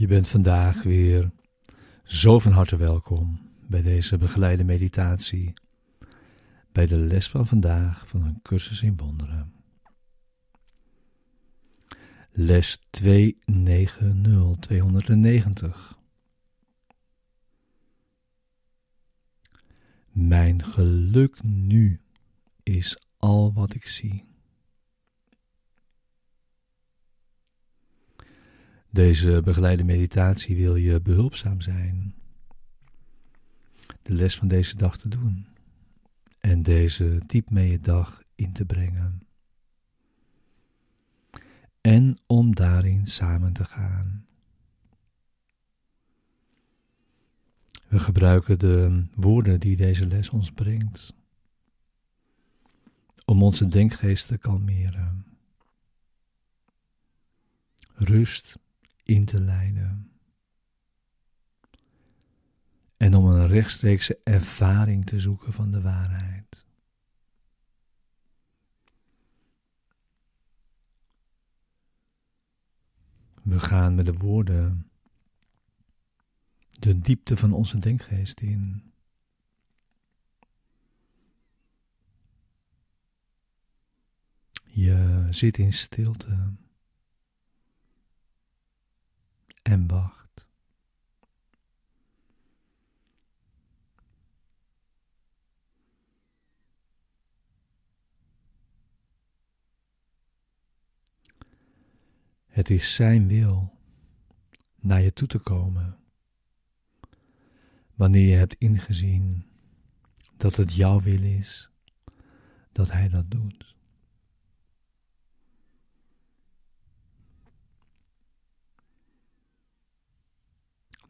Je bent vandaag weer zo van harte welkom bij deze begeleide meditatie, bij de les van vandaag van een cursus in wonderen. Les 290 Mijn geluk nu is al wat ik zie. Deze begeleide meditatie wil je behulpzaam zijn. De les van deze dag te doen. En deze diep mee je dag in te brengen. En om daarin samen te gaan. We gebruiken de woorden die deze les ons brengt. Om onze denkgeest te kalmeren. Rust in te leiden. En om een rechtstreekse ervaring te zoeken van de waarheid. We gaan met de woorden de diepte van onze denkgeest in. Je zit in stilte. En wacht. Het is Zijn wil naar je toe te komen. Wanneer je hebt ingezien dat het jouw wil is, dat Hij dat doet.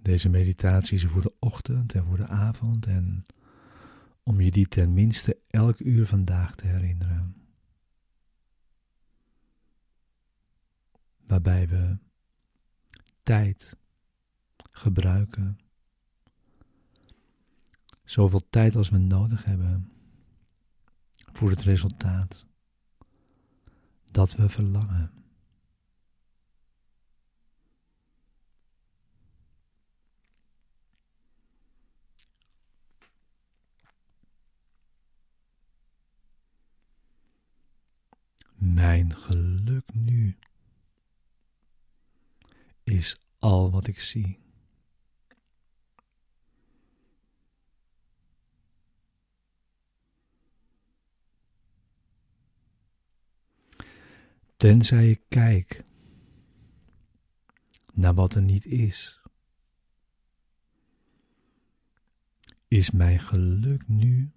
Deze meditatie is voor de ochtend en voor de avond en om je die tenminste elk uur vandaag te herinneren. Waarbij we tijd gebruiken. Zoveel tijd als we nodig hebben voor het resultaat dat we verlangen. Mijn geluk nu is al wat ik zie. Tenzij ik kijk naar wat er niet is, is mijn geluk nu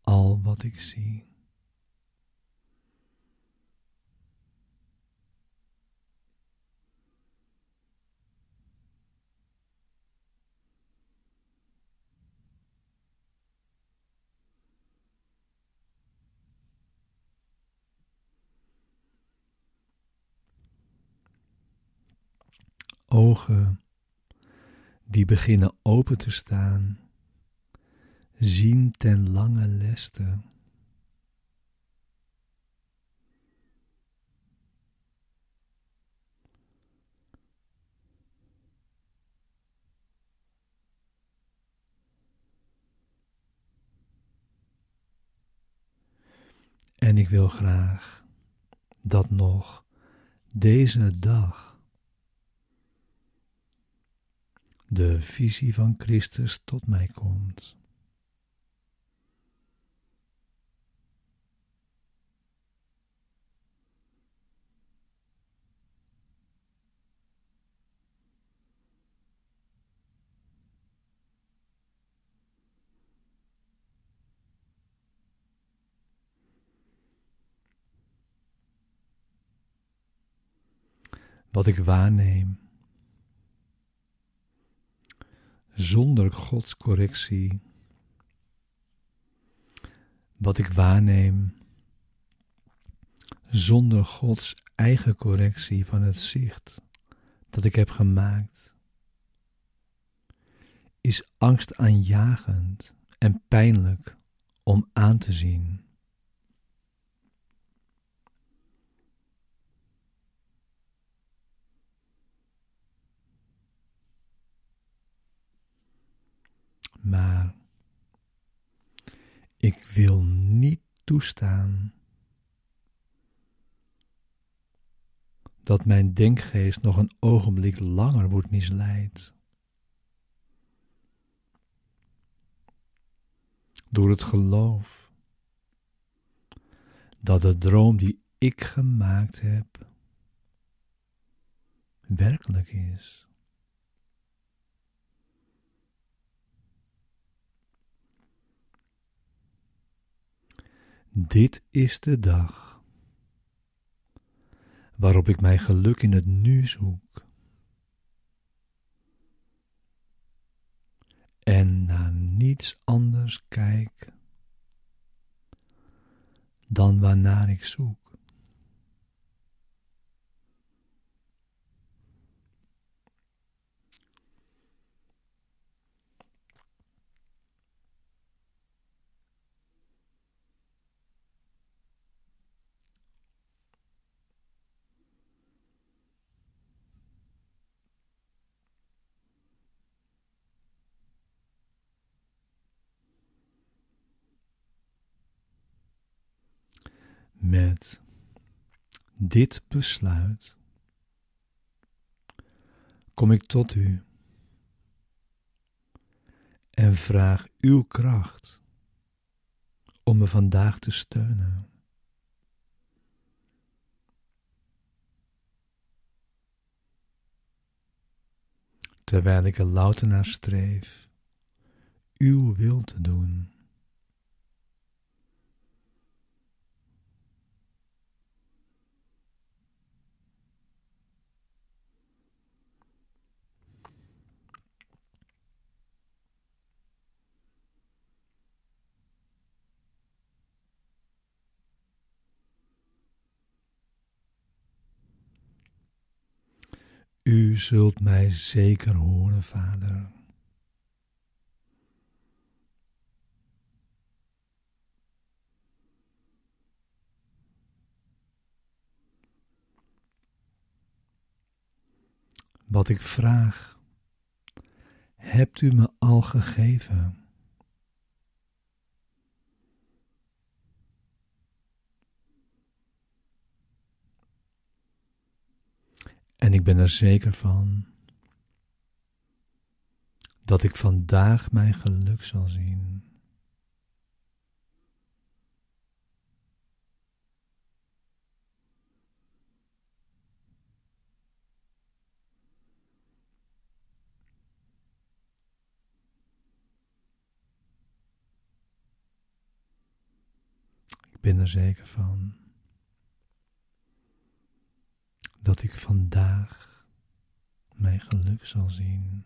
al wat ik zie. Ogen die beginnen open te staan, zien ten lange leste. En ik wil graag dat nog deze dag de visie van Christus tot mij komt. Wat ik waarneem zonder Gods correctie. Wat ik waarneem zonder Gods eigen correctie van het zicht dat ik heb gemaakt, is angstaanjagend en pijnlijk om aan te zien. Maar ik wil niet toestaan dat mijn denkgeest nog een ogenblik langer wordt misleid. Door het geloof dat de droom die ik gemaakt heb werkelijk is. Dit is de dag waarop ik mijn geluk in het nu zoek. En naar niets anders kijk dan waarnaar ik zoek. Met dit besluit kom ik tot u en vraag uw kracht om me vandaag te steunen. Terwijl ik er louter naar streef uw wil te doen. U zult mij zeker horen, Vader. Wat ik vraag, hebt u me al gegeven. En ik ben er zeker van dat ik vandaag mijn geluk zal zien. Ik ben er zeker van dat ik vandaag mijn geluk zal zien.